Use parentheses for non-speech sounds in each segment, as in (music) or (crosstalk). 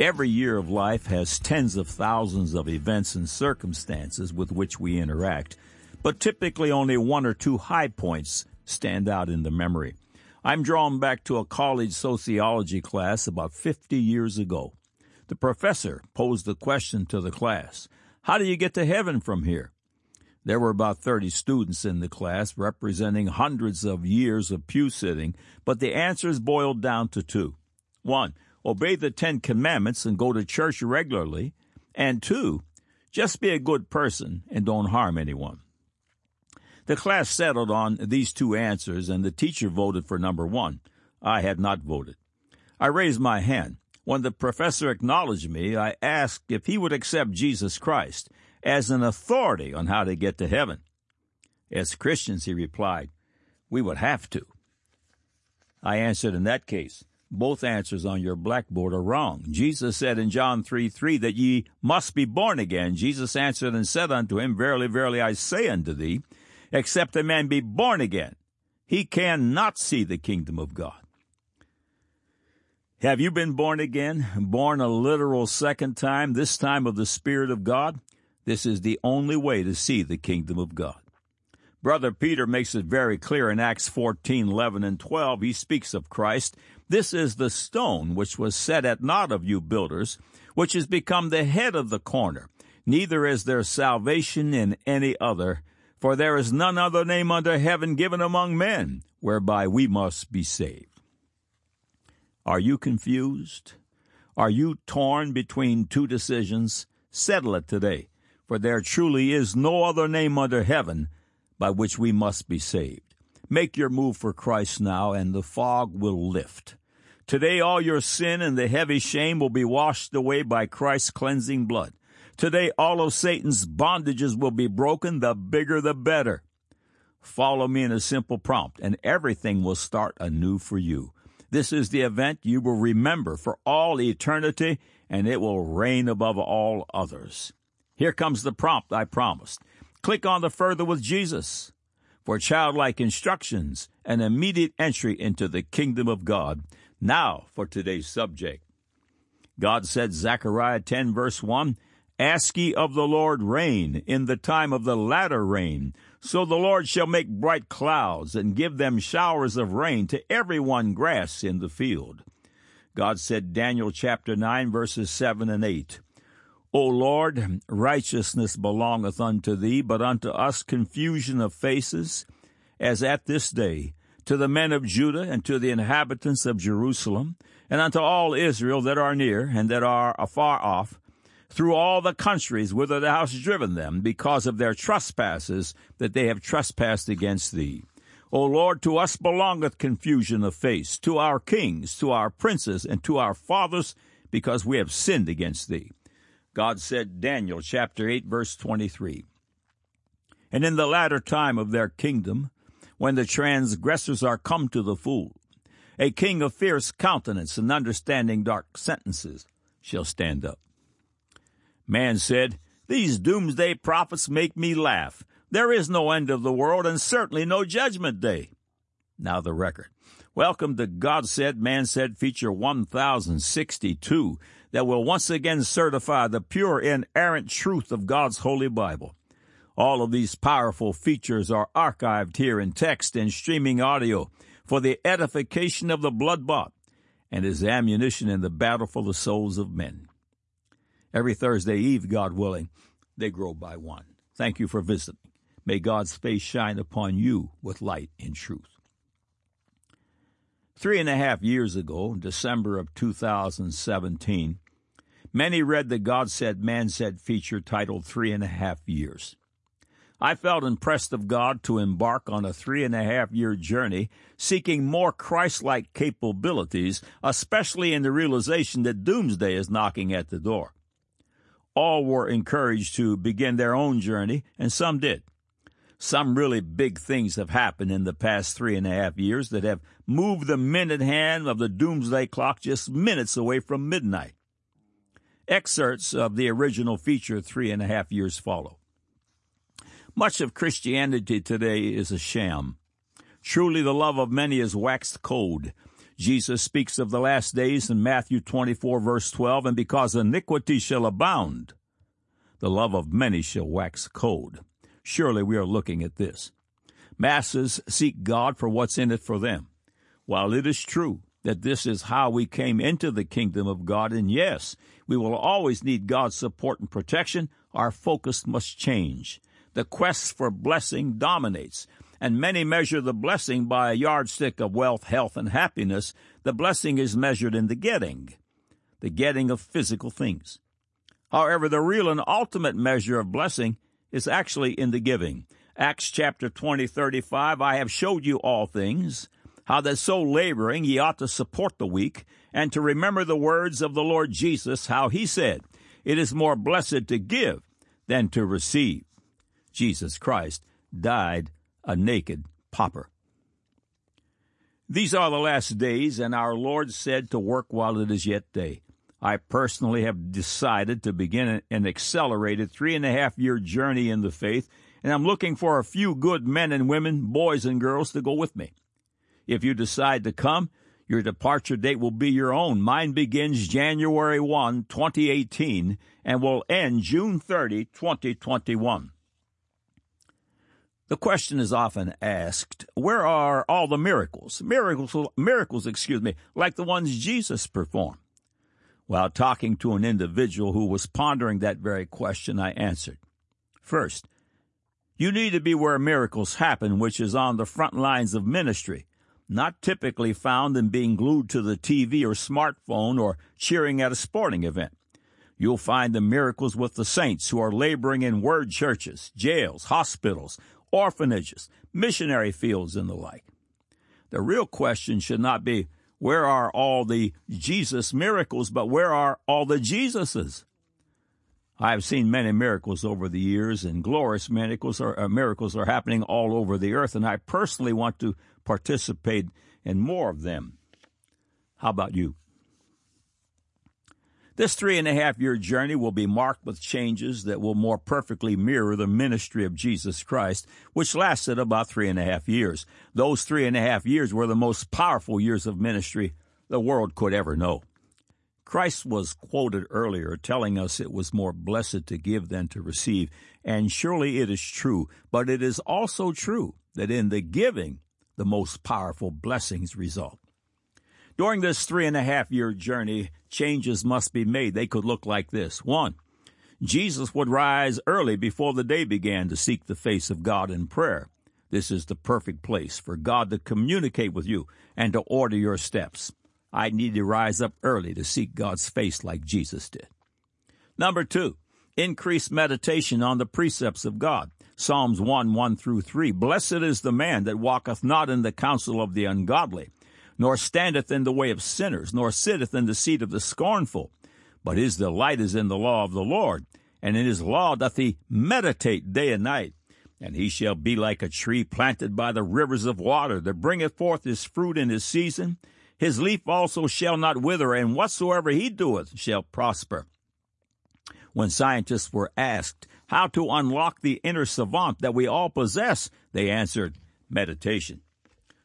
Every year of life has tens of thousands of events and circumstances with which we interact, but typically only one or two high points stand out in the memory. I'm drawn back to a college sociology class about 50 years ago. The professor posed the question to the class How do you get to heaven from here? There were about 30 students in the class, representing hundreds of years of pew sitting, but the answers boiled down to two. One, obey the Ten Commandments and go to church regularly. And two, just be a good person and don't harm anyone. The class settled on these two answers, and the teacher voted for number one. I had not voted. I raised my hand. When the professor acknowledged me, I asked if he would accept Jesus Christ as an authority on how to get to heaven. As Christians, he replied, we would have to. I answered in that case, both answers on your blackboard are wrong. Jesus said in John 3 3 that ye must be born again. Jesus answered and said unto him, Verily, verily, I say unto thee, except a man be born again, he cannot see the kingdom of God. Have you been born again? Born a literal second time, this time of the Spirit of God? This is the only way to see the kingdom of God. Brother Peter makes it very clear in Acts 14, 11, and 12. He speaks of Christ. This is the stone which was set at naught of you builders, which has become the head of the corner. Neither is there salvation in any other, for there is none other name under heaven given among men whereby we must be saved. Are you confused? Are you torn between two decisions? Settle it today, for there truly is no other name under heaven by which we must be saved. Make your move for Christ now, and the fog will lift. Today, all your sin and the heavy shame will be washed away by Christ's cleansing blood. Today, all of Satan's bondages will be broken, the bigger the better. Follow me in a simple prompt, and everything will start anew for you. This is the event you will remember for all eternity, and it will reign above all others. Here comes the prompt I promised. Click on the Further with Jesus for childlike instructions and immediate entry into the kingdom of God. Now for today's subject. God said, Zechariah 10 verse 1, Ask ye of the Lord rain in the time of the latter rain. So the Lord shall make bright clouds and give them showers of rain to every one grass in the field. God said, Daniel chapter 9 verses 7 and 8. O Lord, righteousness belongeth unto thee, but unto us confusion of faces, as at this day, to the men of Judah and to the inhabitants of Jerusalem, and unto all Israel that are near and that are afar off, through all the countries whither thou hast driven them, because of their trespasses that they have trespassed against thee. O Lord, to us belongeth confusion of face, to our kings, to our princes, and to our fathers, because we have sinned against thee. God said, Daniel chapter 8, verse 23. And in the latter time of their kingdom, when the transgressors are come to the full, a king of fierce countenance and understanding dark sentences shall stand up. Man said, These doomsday prophets make me laugh. There is no end of the world and certainly no judgment day. Now the record. Welcome to God Said, Man Said feature 1062 that will once again certify the pure, inerrant truth of God's Holy Bible. All of these powerful features are archived here in text and streaming audio for the edification of the blood bought and as ammunition in the battle for the souls of men. Every Thursday Eve, God willing, they grow by one. Thank you for visiting. May God's face shine upon you with light and truth. Three and a half years ago, December of 2017, many read the God Said, Man Said feature titled Three and a Half Years. I felt impressed of God to embark on a three and a half year journey seeking more Christ like capabilities, especially in the realization that doomsday is knocking at the door all were encouraged to begin their own journey, and some did. Some really big things have happened in the past three and a half years that have moved the minute hand of the doomsday clock just minutes away from midnight. Excerpts of the original feature, Three and a Half Years, follow. Much of Christianity today is a sham. Truly, the love of many is waxed cold. Jesus speaks of the last days in Matthew 24, verse 12, and because iniquity shall abound, the love of many shall wax cold. Surely we are looking at this. Masses seek God for what's in it for them. While it is true that this is how we came into the kingdom of God, and yes, we will always need God's support and protection, our focus must change. The quest for blessing dominates and many measure the blessing by a yardstick of wealth, health, and happiness, the blessing is measured in the getting, the getting of physical things. However, the real and ultimate measure of blessing is actually in the giving. Acts chapter 20, 35, I have showed you all things, how that so laboring ye ought to support the weak, and to remember the words of the Lord Jesus, how he said, It is more blessed to give than to receive. Jesus Christ died a naked pauper. These are the last days, and our Lord said to work while it is yet day. I personally have decided to begin an accelerated three and a half year journey in the faith, and I'm looking for a few good men and women, boys and girls, to go with me. If you decide to come, your departure date will be your own. Mine begins January 1, 2018, and will end June 30, 2021. The question is often asked, where are all the miracles? Miracles, miracles, excuse me, like the ones Jesus performed. While talking to an individual who was pondering that very question, I answered. First, you need to be where miracles happen, which is on the front lines of ministry, not typically found in being glued to the TV or smartphone or cheering at a sporting event. You'll find the miracles with the saints who are laboring in word churches, jails, hospitals, orphanages, missionary fields, and the like. The real question should not be, where are all the Jesus miracles, but where are all the Jesuses? I have seen many miracles over the years, and glorious miracles are, uh, miracles are happening all over the earth, and I personally want to participate in more of them. How about you? This three and a half year journey will be marked with changes that will more perfectly mirror the ministry of Jesus Christ, which lasted about three and a half years. Those three and a half years were the most powerful years of ministry the world could ever know. Christ was quoted earlier telling us it was more blessed to give than to receive, and surely it is true, but it is also true that in the giving, the most powerful blessings result. During this three and a half year journey, changes must be made. They could look like this. One, Jesus would rise early before the day began to seek the face of God in prayer. This is the perfect place for God to communicate with you and to order your steps. I need to rise up early to seek God's face like Jesus did. Number two, increase meditation on the precepts of God. Psalms 1 1 through 3. Blessed is the man that walketh not in the counsel of the ungodly nor standeth in the way of sinners, nor sitteth in the seat of the scornful. But his delight is in the law of the Lord, and in his law doth he meditate day and night. And he shall be like a tree planted by the rivers of water, that bringeth forth his fruit in his season. His leaf also shall not wither, and whatsoever he doeth shall prosper. When scientists were asked how to unlock the inner savant that we all possess, they answered, meditation.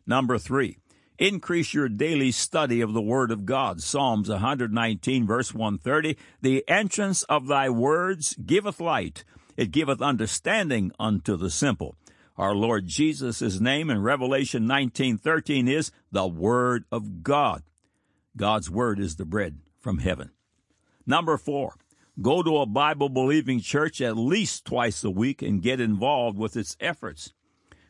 Number three, Increase your daily study of the Word of God. Psalms 119, verse 130. The entrance of thy words giveth light, it giveth understanding unto the simple. Our Lord Jesus' name in Revelation 19:13 is the Word of God. God's Word is the bread from heaven. Number four, go to a Bible believing church at least twice a week and get involved with its efforts.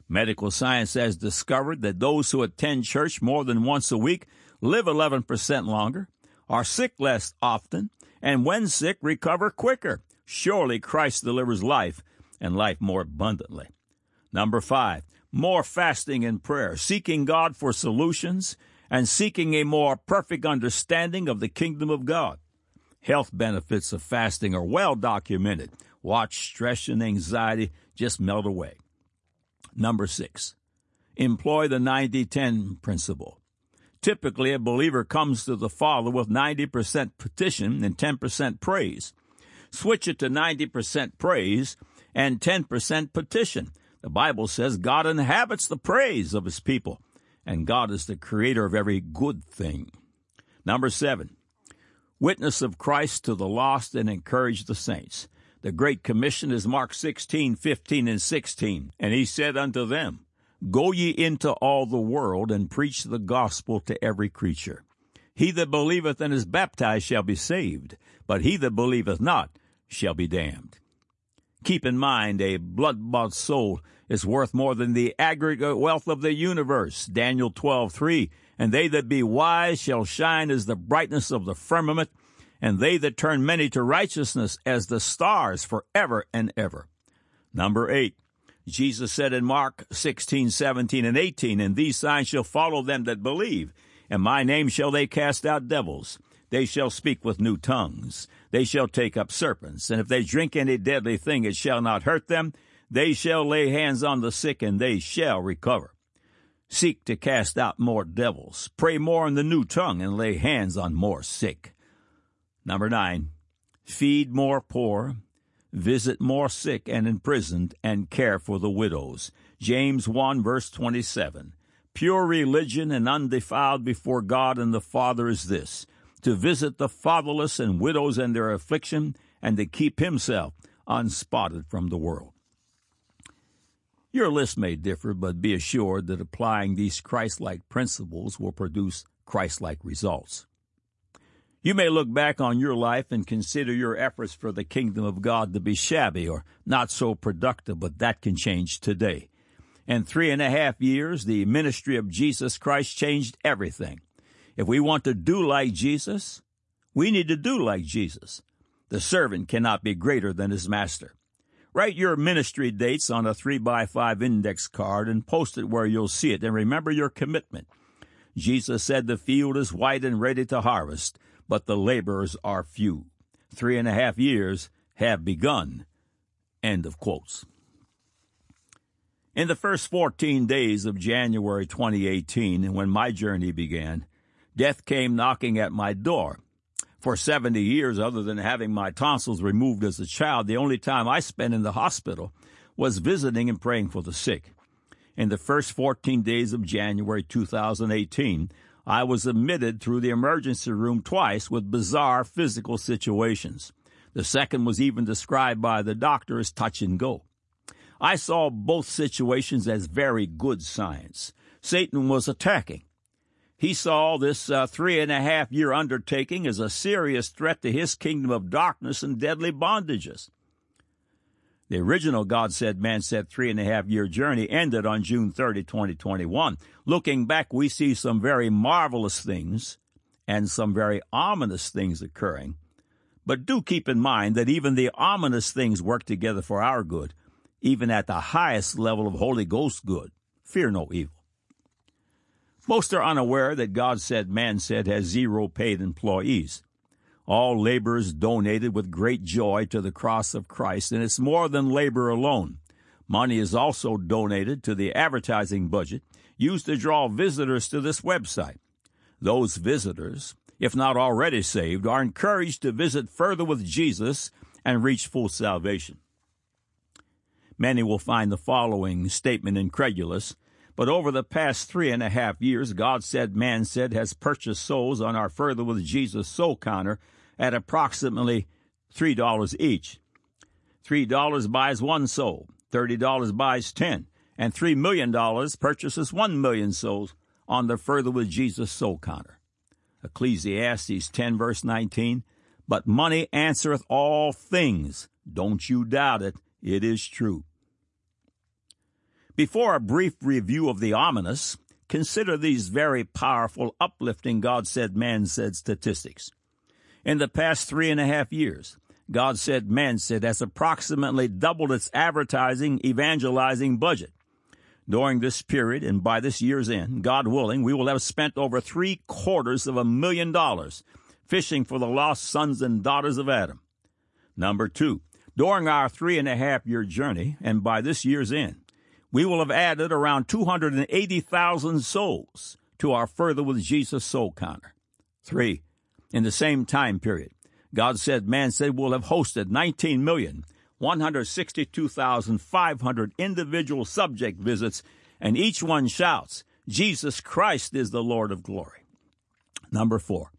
Medical science has discovered that those who attend church more than once a week live 11% longer, are sick less often, and when sick, recover quicker. Surely Christ delivers life and life more abundantly. Number five, more fasting and prayer, seeking God for solutions and seeking a more perfect understanding of the kingdom of God. Health benefits of fasting are well documented. Watch stress and anxiety just melt away. Number six, employ the 90 10 principle. Typically, a believer comes to the Father with 90% petition and 10% praise. Switch it to 90% praise and 10% petition. The Bible says God inhabits the praise of his people, and God is the creator of every good thing. Number seven, witness of Christ to the lost and encourage the saints. The Great Commission is Mark 16, 15, and 16. And he said unto them, Go ye into all the world and preach the gospel to every creature. He that believeth and is baptized shall be saved, but he that believeth not shall be damned. Keep in mind, a blood bought soul is worth more than the aggregate wealth of the universe. Daniel 12, 3. And they that be wise shall shine as the brightness of the firmament, and they that turn many to righteousness as the stars forever and ever. Number 8. Jesus said in Mark 16, 17, and 18, And these signs shall follow them that believe. In my name shall they cast out devils. They shall speak with new tongues. They shall take up serpents. And if they drink any deadly thing, it shall not hurt them. They shall lay hands on the sick, and they shall recover. Seek to cast out more devils. Pray more in the new tongue, and lay hands on more sick. Number nine, feed more poor visit more sick and imprisoned, and care for the widows. James 1 verse 27. Pure religion and undefiled before God and the Father is this, to visit the fatherless and widows in their affliction, and to keep himself unspotted from the world. Your list may differ, but be assured that applying these Christ like principles will produce Christ like results. You may look back on your life and consider your efforts for the kingdom of God to be shabby or not so productive, but that can change today. In three and a half years, the ministry of Jesus Christ changed everything. If we want to do like Jesus, we need to do like Jesus. The servant cannot be greater than his master. Write your ministry dates on a 3 by 5 index card and post it where you'll see it, and remember your commitment. Jesus said the field is white and ready to harvest, but the laborers are few. Three and a half years have begun. End of quotes. In the first 14 days of January 2018, when my journey began, death came knocking at my door. For 70 years, other than having my tonsils removed as a child, the only time I spent in the hospital was visiting and praying for the sick. In the first 14 days of January 2018, I was admitted through the emergency room twice with bizarre physical situations. The second was even described by the doctor as touch and go. I saw both situations as very good signs. Satan was attacking. He saw this uh, three and a half year undertaking as a serious threat to his kingdom of darkness and deadly bondages. The original God said, man said three and a half year journey ended on June 30, 2021. Looking back, we see some very marvelous things and some very ominous things occurring. But do keep in mind that even the ominous things work together for our good, even at the highest level of Holy Ghost good. Fear no evil. Most are unaware that God said, man said has zero paid employees. All laborers donated with great joy to the cross of Christ, and it's more than labor alone. Money is also donated to the advertising budget used to draw visitors to this website. Those visitors, if not already saved, are encouraged to visit further with Jesus and reach full salvation. Many will find the following statement incredulous, but over the past three and a half years, God said, man said, has purchased souls on our Further with Jesus soul counter at approximately $3 each. $3 buys one soul, $30 buys 10, and $3 million purchases 1 million souls on the Further with Jesus soul counter. Ecclesiastes 10 verse 19, but money answereth all things. Don't you doubt it. It is true. Before a brief review of the ominous, consider these very powerful, uplifting God said, man said statistics. In the past three and a half years, God said, man said has approximately doubled its advertising, evangelizing budget. During this period and by this year's end, God willing, we will have spent over three quarters of a million dollars fishing for the lost sons and daughters of Adam. Number two, during our three and a half year journey and by this year's end, we will have added around 280,000 souls to our Further with Jesus soul counter. Three, in the same time period. God said, man said, we'll have hosted 19,162,500 individual subject visits, and each one shouts, Jesus Christ is the Lord of glory. Number four,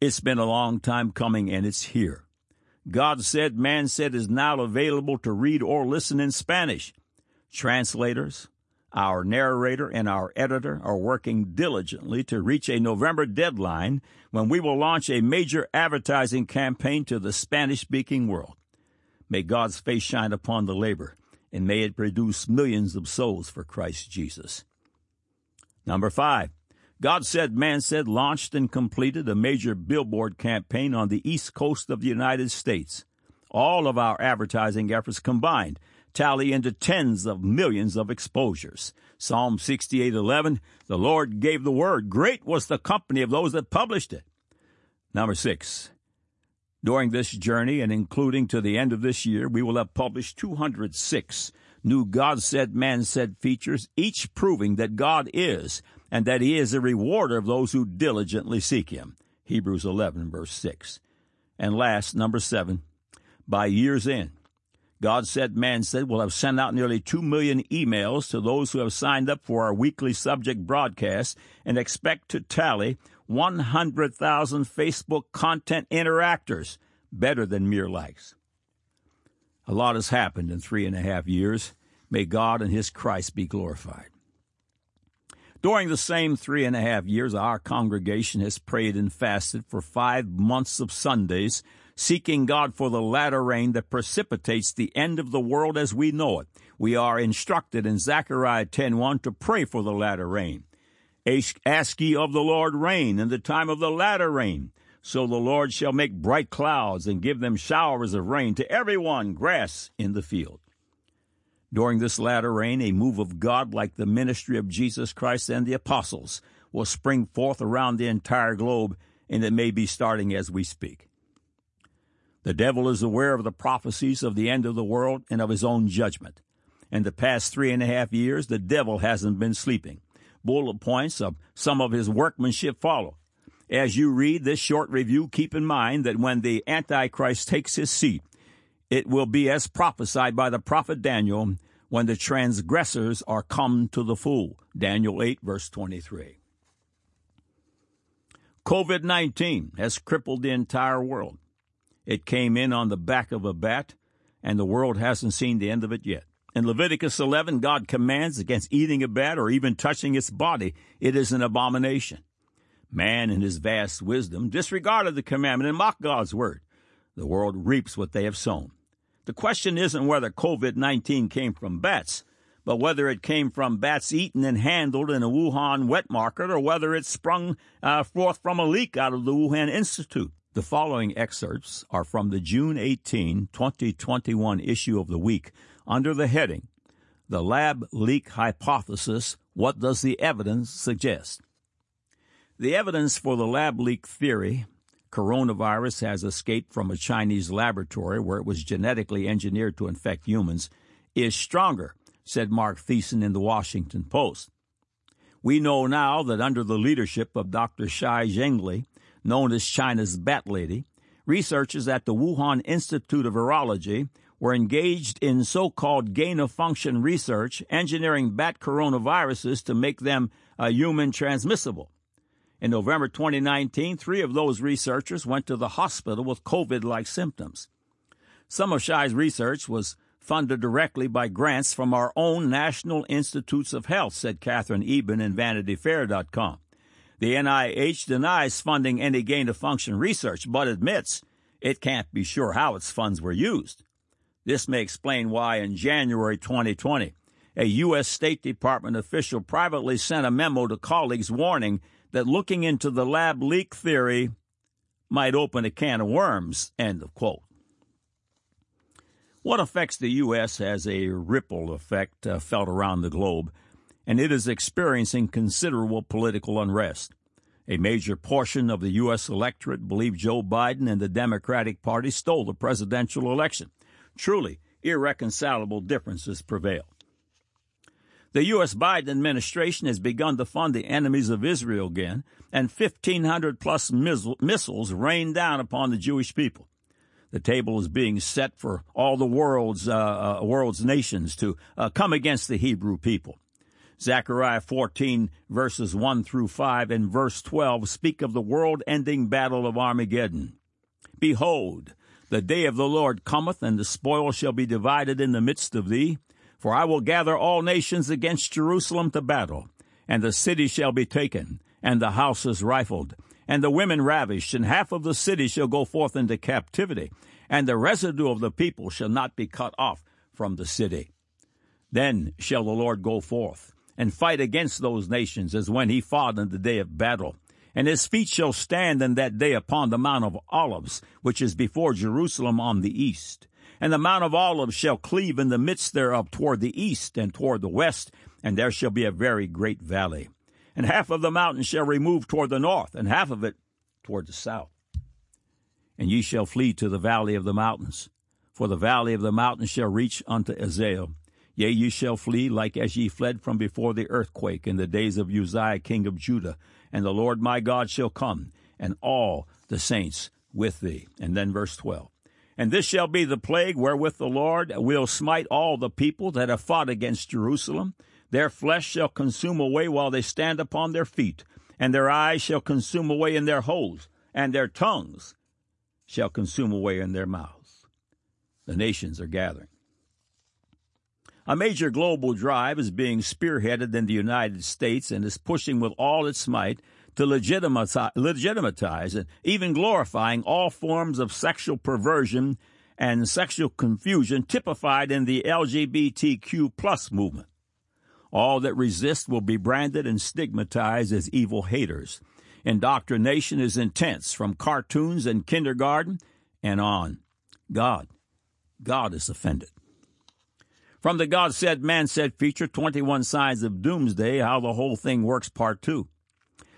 it's been a long time coming and it's here. God said, man said is now available to read or listen in Spanish. Translators, our narrator, and our editor are working diligently to reach a November deadline when we will launch a major advertising campaign to the Spanish speaking world. May God's face shine upon the labor, and may it produce millions of souls for Christ Jesus. Number five, God Said, Man Said launched and completed a major billboard campaign on the east coast of the United States. All of our advertising efforts combined tally into tens of millions of exposures. Psalm 68:11, the Lord gave the word, great was the company of those that published it. Number 6. During this journey and including to the end of this year, we will have published 206 new God said, man said features, each proving that God is and that he is a rewarder of those who diligently seek him. Hebrews 11 verse 6. And last, number 7, by year's end, God said, man said, we'll have sent out nearly 2 million emails to those who have signed up for our weekly subject broadcast and expect to tally 100,000 Facebook content interactors, better than mere likes. A lot has happened in three and a half years. May God and His Christ be glorified. During the same three and a half years, our congregation has prayed and fasted for five months of Sundays, seeking God for the latter rain that precipitates the end of the world as we know it. We are instructed in Zechariah 10:1 to pray for the latter rain. Ask ye of the Lord rain in the time of the latter rain. So the Lord shall make bright clouds and give them showers of rain to every one grass in the field. During this latter rain, a move of God like the ministry of Jesus Christ and the apostles will spring forth around the entire globe, and it may be starting as we speak. The devil is aware of the prophecies of the end of the world and of his own judgment. In the past three and a half years, the devil hasn't been sleeping. Bullet points of some of his workmanship follow. As you read this short review, keep in mind that when the Antichrist takes his seat, it will be as prophesied by the prophet Daniel when the transgressors are come to the full. Daniel 8, verse 23. COVID 19 has crippled the entire world. It came in on the back of a bat, and the world hasn't seen the end of it yet. In Leviticus 11, God commands against eating a bat or even touching its body. It is an abomination. Man, in his vast wisdom, disregarded the commandment and mocked God's word. The world reaps what they have sown. The question isn't whether COVID 19 came from bats, but whether it came from bats eaten and handled in a Wuhan wet market or whether it sprung uh, forth from a leak out of the Wuhan Institute. The following excerpts are from the June 18, 2021 issue of the week under the heading The Lab Leak Hypothesis What Does the Evidence Suggest? The evidence for the lab leak theory coronavirus has escaped from a Chinese laboratory where it was genetically engineered to infect humans is stronger, said Marc Thiessen in the Washington Post. We know now that under the leadership of Dr. Shi Zhengli, known as China's Bat Lady, researchers at the Wuhan Institute of Virology were engaged in so called gain of function research, engineering bat coronaviruses to make them uh, human transmissible. In November 2019, three of those researchers went to the hospital with COVID like symptoms. Some of Shi's research was funded directly by grants from our own National Institutes of Health, said Katherine Eban in VanityFair.com. The NIH denies funding any gain of function research, but admits it can't be sure how its funds were used. This may explain why in January 2020, a U.S. State Department official privately sent a memo to colleagues warning that looking into the lab leak theory might open a can of worms. End of quote. What affects the U.S. has a ripple effect uh, felt around the globe, and it is experiencing considerable political unrest. A major portion of the U.S. electorate believe Joe Biden and the Democratic Party stole the presidential election. Truly, irreconcilable differences prevail. The U.S. Biden administration has begun to fund the enemies of Israel again, and 1,500 plus missiles rain down upon the Jewish people. The table is being set for all the world's, uh, uh, world's nations to uh, come against the Hebrew people. Zechariah 14 verses 1 through 5 and verse 12 speak of the world ending battle of Armageddon. Behold, the day of the Lord cometh, and the spoil shall be divided in the midst of thee. For I will gather all nations against Jerusalem to battle, and the city shall be taken, and the houses rifled, and the women ravished, and half of the city shall go forth into captivity, and the residue of the people shall not be cut off from the city. Then shall the Lord go forth, and fight against those nations as when he fought in the day of battle. And his feet shall stand in that day upon the Mount of Olives, which is before Jerusalem on the east. And the Mount of Olives shall cleave in the midst thereof toward the east and toward the west, and there shall be a very great valley. And half of the mountain shall remove toward the north, and half of it toward the south. And ye shall flee to the valley of the mountains, for the valley of the mountains shall reach unto Azal. Yea, ye shall flee like as ye fled from before the earthquake in the days of Uzziah king of Judah, and the Lord my God shall come, and all the saints with thee. And then verse 12. And this shall be the plague wherewith the Lord will smite all the people that have fought against Jerusalem. Their flesh shall consume away while they stand upon their feet, and their eyes shall consume away in their holes, and their tongues shall consume away in their mouths. The nations are gathering. A major global drive is being spearheaded in the United States and is pushing with all its might to legitimatize, legitimatize and even glorifying all forms of sexual perversion and sexual confusion typified in the LGBTQ plus movement. All that resist will be branded and stigmatized as evil haters. Indoctrination is intense from cartoons and kindergarten and on. God, God is offended. From the God Said, Man Said feature, 21 Signs of Doomsday, How the Whole Thing Works, Part 2.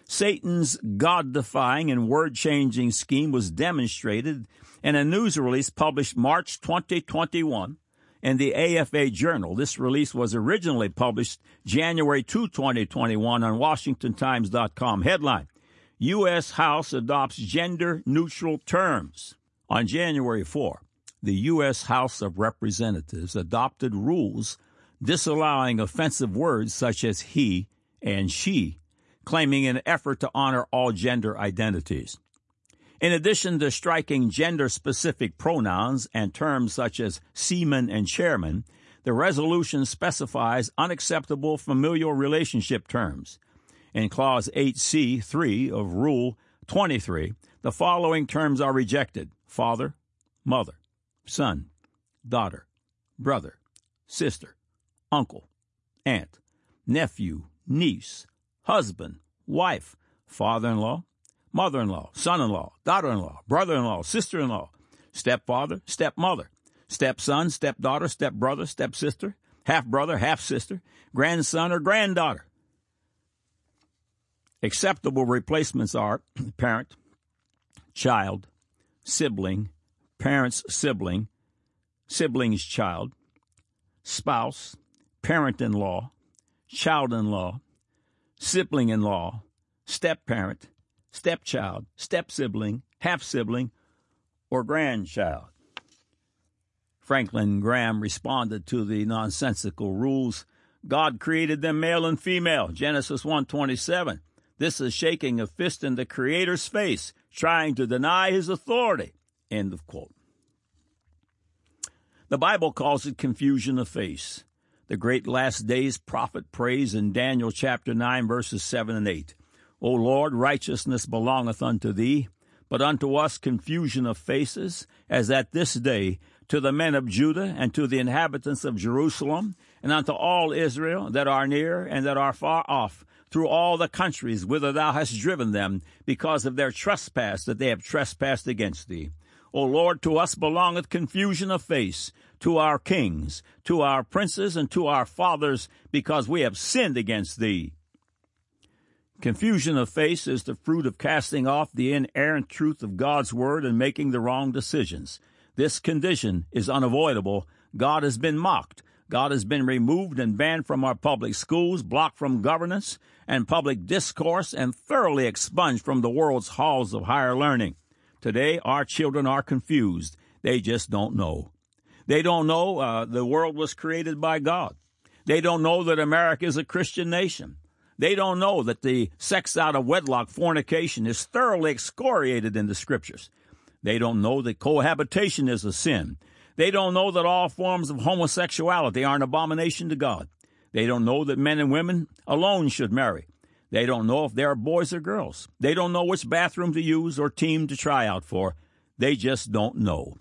Satan's God defying and word changing scheme was demonstrated in a news release published March 2021 in the AFA Journal. This release was originally published January 2, 2021 on WashingtonTimes.com. Headline U.S. House adopts gender neutral terms. On January 4, the U.S. House of Representatives adopted rules disallowing offensive words such as he and she claiming an effort to honor all gender identities. In addition to striking gender specific pronouns and terms such as seaman and chairman, the resolution specifies unacceptable familial relationship terms. In Clause 8C 3 of Rule 23, the following terms are rejected father, mother, son, daughter, brother, sister, uncle, aunt, nephew, niece, husband, wife, father in law, mother in law, son in law, daughter in law, brother in law, sister in law, stepfather, stepmother, stepson, stepdaughter, stepbrother, stepsister, half brother, half sister, grandson, or granddaughter. Acceptable replacements are (clears throat) parent, child, sibling, parent's sibling, sibling's child, spouse, parent in law, child in law, sibling in law, step parent, stepchild, step sibling, half sibling, or grandchild. Franklin Graham responded to the nonsensical rules. God created them male and female. Genesis 1:27. This is shaking a fist in the creator's face, trying to deny his authority. End of quote. The Bible calls it confusion of face the great last days prophet prays in Daniel chapter 9, verses 7 and 8. O Lord, righteousness belongeth unto thee, but unto us confusion of faces, as at this day, to the men of Judah and to the inhabitants of Jerusalem, and unto all Israel that are near and that are far off, through all the countries whither thou hast driven them, because of their trespass that they have trespassed against thee. O Lord, to us belongeth confusion of face, to our kings, to our princes, and to our fathers, because we have sinned against thee. Confusion of face is the fruit of casting off the inerrant truth of God's word and making the wrong decisions. This condition is unavoidable. God has been mocked. God has been removed and banned from our public schools, blocked from governance and public discourse, and thoroughly expunged from the world's halls of higher learning. Today, our children are confused. They just don't know. They don't know uh, the world was created by God. They don't know that America is a Christian nation. They don't know that the sex out of wedlock fornication is thoroughly excoriated in the scriptures. They don't know that cohabitation is a sin. They don't know that all forms of homosexuality are an abomination to God. They don't know that men and women alone should marry. They don't know if they are boys or girls. They don't know which bathroom to use or team to try out for. They just don't know.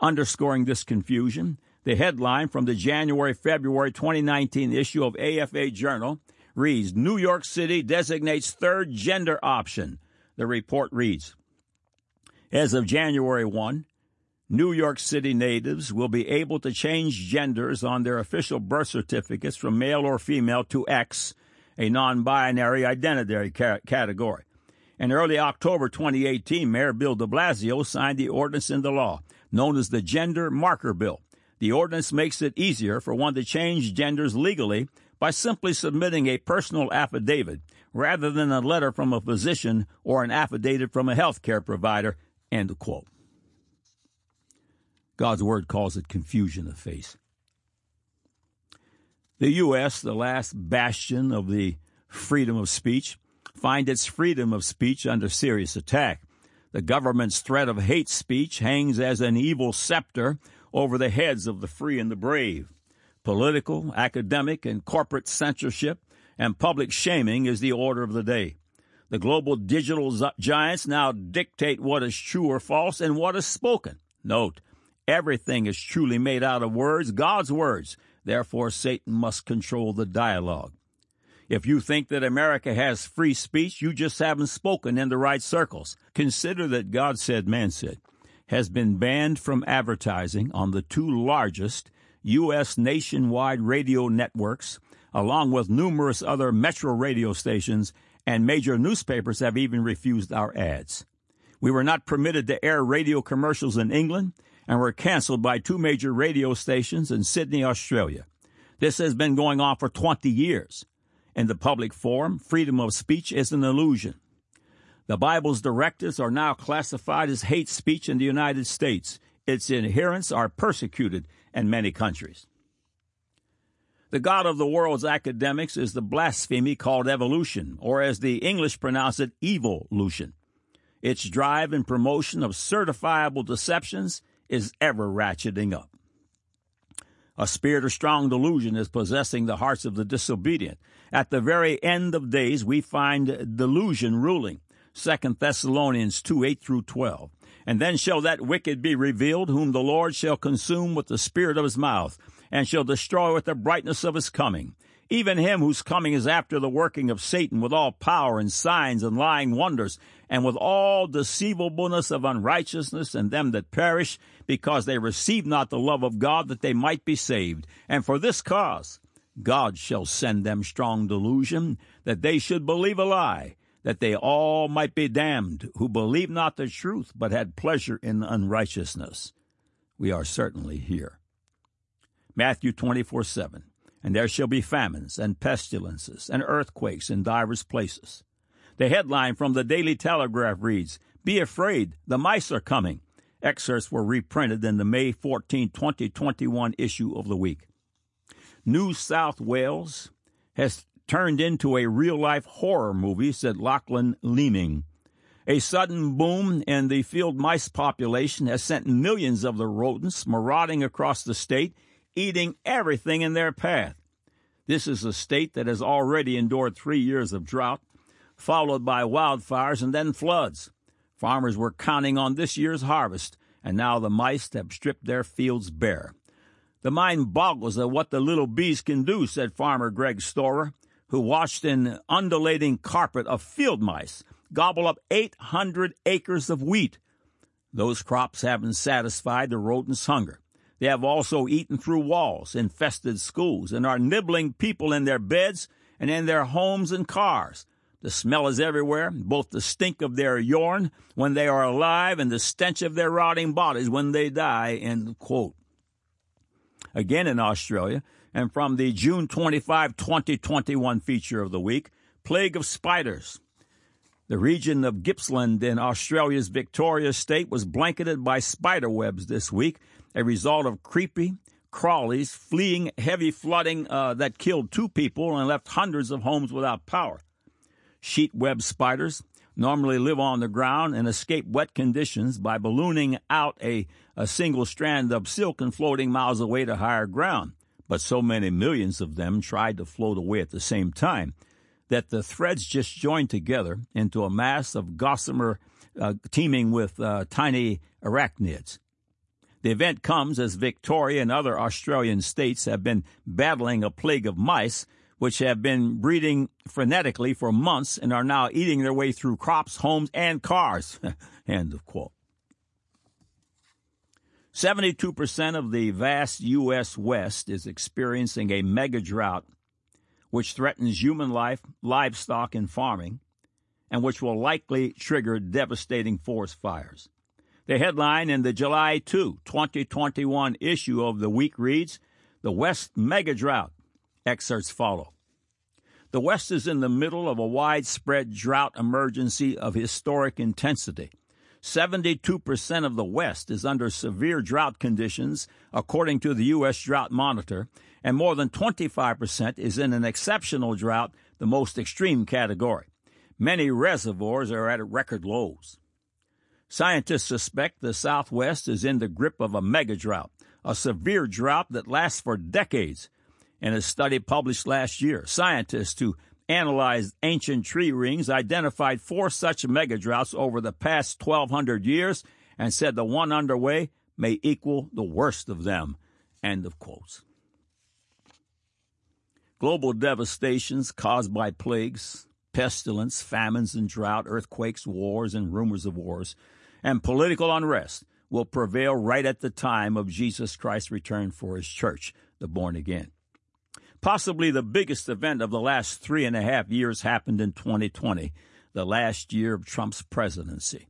Underscoring this confusion, the headline from the January February 2019 issue of AFA Journal reads New York City designates third gender option. The report reads As of January 1, New York City natives will be able to change genders on their official birth certificates from male or female to X, a non binary identity category. In early October 2018, Mayor Bill de Blasio signed the ordinance into law, known as the Gender Marker Bill. The ordinance makes it easier for one to change genders legally by simply submitting a personal affidavit rather than a letter from a physician or an affidavit from a health care provider. End quote. God's word calls it confusion of face. The U.S., the last bastion of the freedom of speech, find its freedom of speech under serious attack. The government's threat of hate speech hangs as an evil scepter over the heads of the free and the brave. Political, academic, and corporate censorship and public shaming is the order of the day. The global digital giants now dictate what is true or false and what is spoken. Note, everything is truly made out of words, God's words. Therefore, Satan must control the dialogue. If you think that America has free speech, you just haven't spoken in the right circles. Consider that God said, man said, has been banned from advertising on the two largest U.S. nationwide radio networks, along with numerous other metro radio stations, and major newspapers have even refused our ads. We were not permitted to air radio commercials in England and were canceled by two major radio stations in Sydney, Australia. This has been going on for 20 years. In the public forum, freedom of speech is an illusion. The Bible's directives are now classified as hate speech in the United States. Its adherents are persecuted in many countries. The God of the world's academics is the blasphemy called evolution, or as the English pronounce it, evolution. Its drive and promotion of certifiable deceptions is ever ratcheting up. A spirit of strong delusion is possessing the hearts of the disobedient. At the very end of days, we find delusion ruling. 2 Thessalonians 2 8 through 12. And then shall that wicked be revealed, whom the Lord shall consume with the spirit of his mouth, and shall destroy with the brightness of his coming. Even him whose coming is after the working of Satan with all power and signs and lying wonders, and with all deceivableness of unrighteousness, in them that perish, because they receive not the love of God that they might be saved. And for this cause, God shall send them strong delusion, that they should believe a lie, that they all might be damned, who believed not the truth, but had pleasure in unrighteousness. We are certainly here. Matthew 24 7. And there shall be famines and pestilences and earthquakes in divers places. The headline from the Daily Telegraph reads, Be afraid, the mice are coming. Excerpts were reprinted in the May 14, 2021 issue of the week. New South Wales has turned into a real life horror movie, said Lachlan Leeming. A sudden boom in the field mice population has sent millions of the rodents marauding across the state, eating everything in their path. This is a state that has already endured three years of drought, followed by wildfires and then floods. Farmers were counting on this year's harvest, and now the mice have stripped their fields bare. The mind boggles at what the little bees can do, said Farmer Greg Storer who watched an undulating carpet of field mice gobble up 800 acres of wheat. Those crops haven't satisfied the rodents' hunger. They have also eaten through walls, infested schools, and are nibbling people in their beds and in their homes and cars. The smell is everywhere, both the stink of their urine when they are alive and the stench of their rotting bodies when they die. End quote. Again in Australia, and from the June 25, 2021 feature of the week, Plague of Spiders. The region of Gippsland in Australia's Victoria state was blanketed by spider webs this week, a result of creepy, crawlies fleeing heavy flooding uh, that killed two people and left hundreds of homes without power. Sheet web spiders normally live on the ground and escape wet conditions by ballooning out a, a single strand of silk and floating miles away to higher ground. But so many millions of them tried to float away at the same time that the threads just joined together into a mass of gossamer uh, teeming with uh, tiny arachnids. The event comes as Victoria and other Australian states have been battling a plague of mice, which have been breeding frenetically for months and are now eating their way through crops, homes, and cars. (laughs) End of quote. 72% of the vast U.S. West is experiencing a mega drought, which threatens human life, livestock, and farming, and which will likely trigger devastating forest fires. The headline in the July 2, 2021 issue of the week reads The West Mega Drought. Excerpts follow. The West is in the middle of a widespread drought emergency of historic intensity. 72% of the West is under severe drought conditions, according to the U.S. Drought Monitor, and more than 25% is in an exceptional drought, the most extreme category. Many reservoirs are at record lows. Scientists suspect the Southwest is in the grip of a mega drought, a severe drought that lasts for decades. In a study published last year, scientists who analyzed ancient tree rings identified four such mega droughts over the past 1,200 years and said the one underway may equal the worst of them. End of quotes. Global devastations caused by plagues, pestilence, famines and drought, earthquakes, wars, and rumors of wars and political unrest will prevail right at the time of Jesus Christ's return for his church, the born again. Possibly the biggest event of the last three and a half years happened in 2020, the last year of Trump's presidency.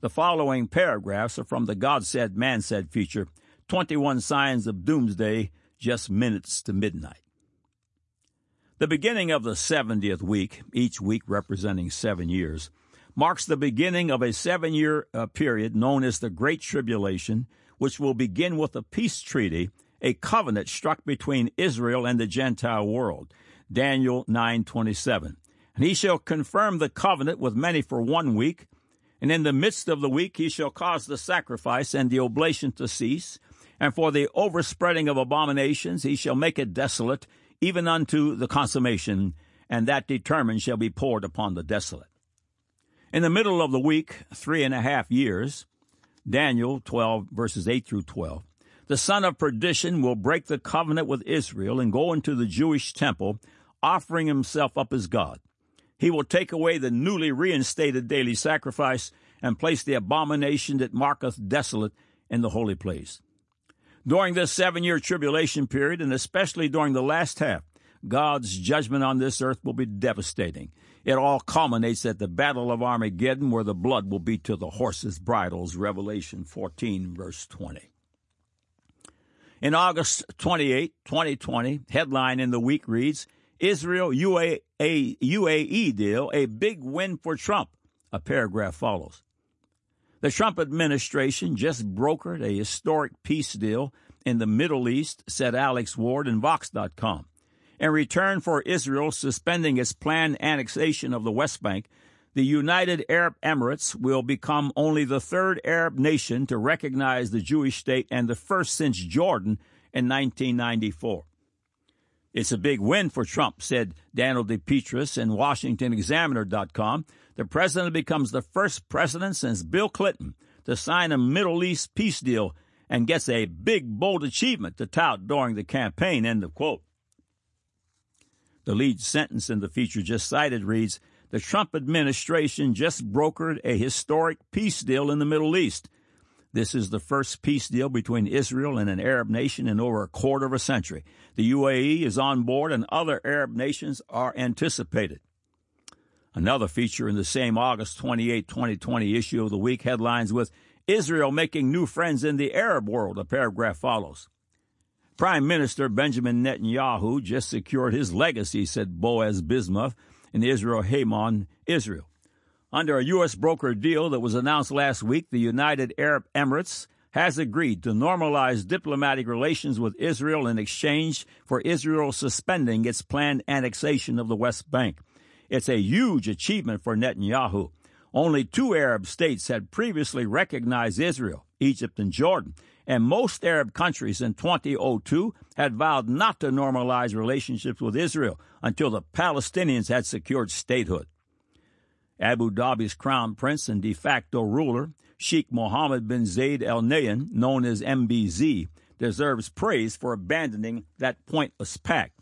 The following paragraphs are from the God Said, Man Said feature 21 Signs of Doomsday, just minutes to midnight. The beginning of the 70th week, each week representing seven years, marks the beginning of a seven year uh, period known as the Great Tribulation, which will begin with a peace treaty, a covenant struck between Israel and the Gentile world. Daniel 9:27. And he shall confirm the covenant with many for one week, and in the midst of the week he shall cause the sacrifice and the oblation to cease, and for the overspreading of abominations he shall make it desolate, even unto the consummation, and that determined shall be poured upon the desolate. In the middle of the week, three and a half years, Daniel 12, verses 8 through 12, the son of perdition will break the covenant with Israel and go into the Jewish temple, offering himself up as God. He will take away the newly reinstated daily sacrifice and place the abomination that marketh desolate in the holy place. During this seven year tribulation period, and especially during the last half, God's judgment on this earth will be devastating. It all culminates at the Battle of Armageddon, where the blood will be to the horses' bridles. Revelation 14, verse 20. In August 28, 2020, headline in the week reads Israel UAE, UAE deal, a big win for Trump. A paragraph follows. The Trump administration just brokered a historic peace deal in the Middle East, said Alex Ward in Vox.com. In return for Israel suspending its planned annexation of the West Bank, the United Arab Emirates will become only the third Arab nation to recognize the Jewish state and the first since Jordan in 1994. It's a big win for Trump, said Daniel DePetris in WashingtonExaminer.com. The president becomes the first president since Bill Clinton to sign a Middle East peace deal and gets a big, bold achievement to tout during the campaign. End of quote. The lead sentence in the feature just cited reads The Trump administration just brokered a historic peace deal in the Middle East. This is the first peace deal between Israel and an Arab nation in over a quarter of a century. The UAE is on board and other Arab nations are anticipated. Another feature in the same August 28, 2020 issue of the week headlines with Israel making new friends in the Arab world. A paragraph follows. Prime Minister Benjamin Netanyahu just secured his legacy, said Boaz Bismuth in Israel Hayom, Israel. Under a U.S. broker deal that was announced last week, the United Arab Emirates has agreed to normalize diplomatic relations with Israel in exchange for Israel suspending its planned annexation of the West Bank. It's a huge achievement for Netanyahu. Only two Arab states had previously recognized Israel, Egypt and Jordan, and most Arab countries in 2002 had vowed not to normalize relationships with Israel until the Palestinians had secured statehood. Abu Dhabi's crown prince and de facto ruler, Sheikh Mohammed bin Zayed Al Nahyan, known as MBZ, deserves praise for abandoning that pointless pact.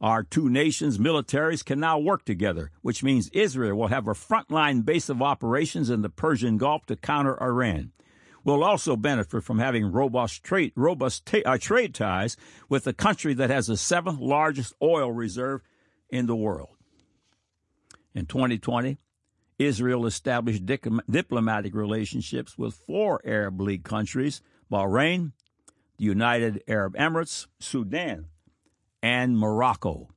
Our two nations' militaries can now work together, which means Israel will have a frontline base of operations in the Persian Gulf to counter Iran. We'll also benefit from having robust trade, robust ta- uh, trade ties with the country that has the seventh largest oil reserve in the world. In 2020, Israel established diplomatic relationships with four Arab League countries Bahrain, the United Arab Emirates, Sudan, and Morocco.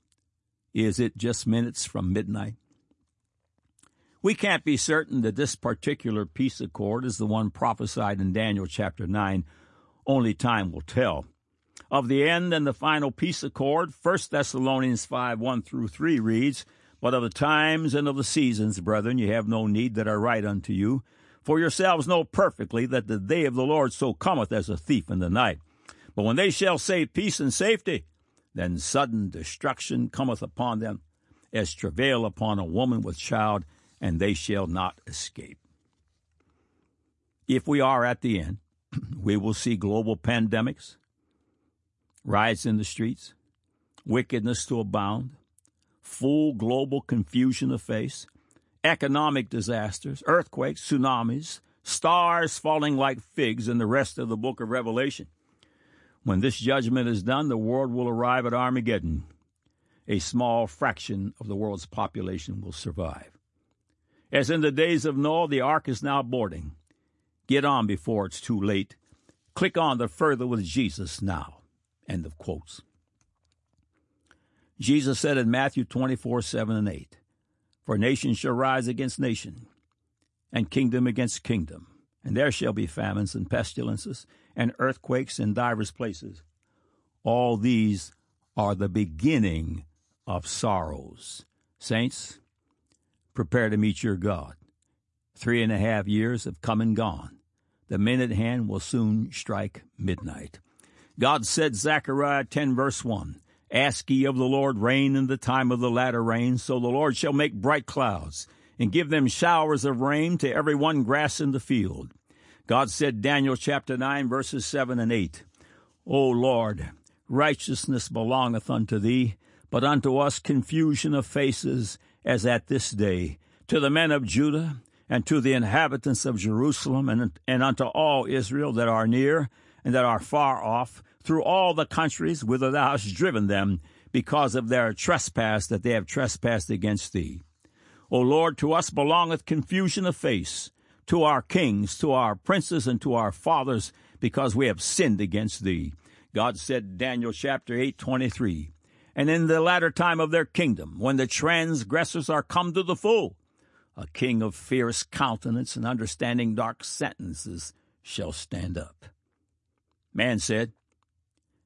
Is it just minutes from midnight? We can't be certain that this particular peace accord is the one prophesied in Daniel chapter 9. Only time will tell. Of the end and the final peace accord, 1 Thessalonians 5 1 through 3 reads, but of the times and of the seasons, brethren, ye have no need that I write unto you. For yourselves know perfectly that the day of the Lord so cometh as a thief in the night. But when they shall say peace and safety, then sudden destruction cometh upon them, as travail upon a woman with child, and they shall not escape. If we are at the end, (clears throat) we will see global pandemics, riots in the streets, wickedness to abound, full global confusion to face, economic disasters, earthquakes, tsunamis, stars falling like figs in the rest of the book of Revelation. When this judgment is done, the world will arrive at Armageddon. A small fraction of the world's population will survive. As in the days of Noah, the ark is now boarding. Get on before it's too late. Click on the further with Jesus now. End of quotes. Jesus said in Matthew 24, 7 and 8, For nation shall rise against nation, and kingdom against kingdom, and there shall be famines and pestilences, and earthquakes in divers places. All these are the beginning of sorrows. Saints, prepare to meet your God. Three and a half years have come and gone. The minute hand will soon strike midnight. God said, Zechariah 10, verse 1, Ask ye of the Lord rain in the time of the latter rain, so the Lord shall make bright clouds, and give them showers of rain to every one grass in the field. God said, Daniel chapter 9, verses 7 and 8, O Lord, righteousness belongeth unto thee, but unto us confusion of faces, as at this day. To the men of Judah, and to the inhabitants of Jerusalem, and, and unto all Israel that are near, and that are far off, through all the countries whither thou hast driven them, because of their trespass that they have trespassed against thee. O Lord, to us belongeth confusion of face, to our kings, to our princes, and to our fathers, because we have sinned against thee. God said, Daniel chapter 8, 23, And in the latter time of their kingdom, when the transgressors are come to the full, a king of fierce countenance and understanding dark sentences shall stand up. Man said,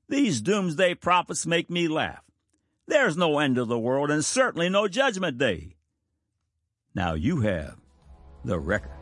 these doomsday prophets make me laugh. There's no end of the world and certainly no judgment day. Now you have the record.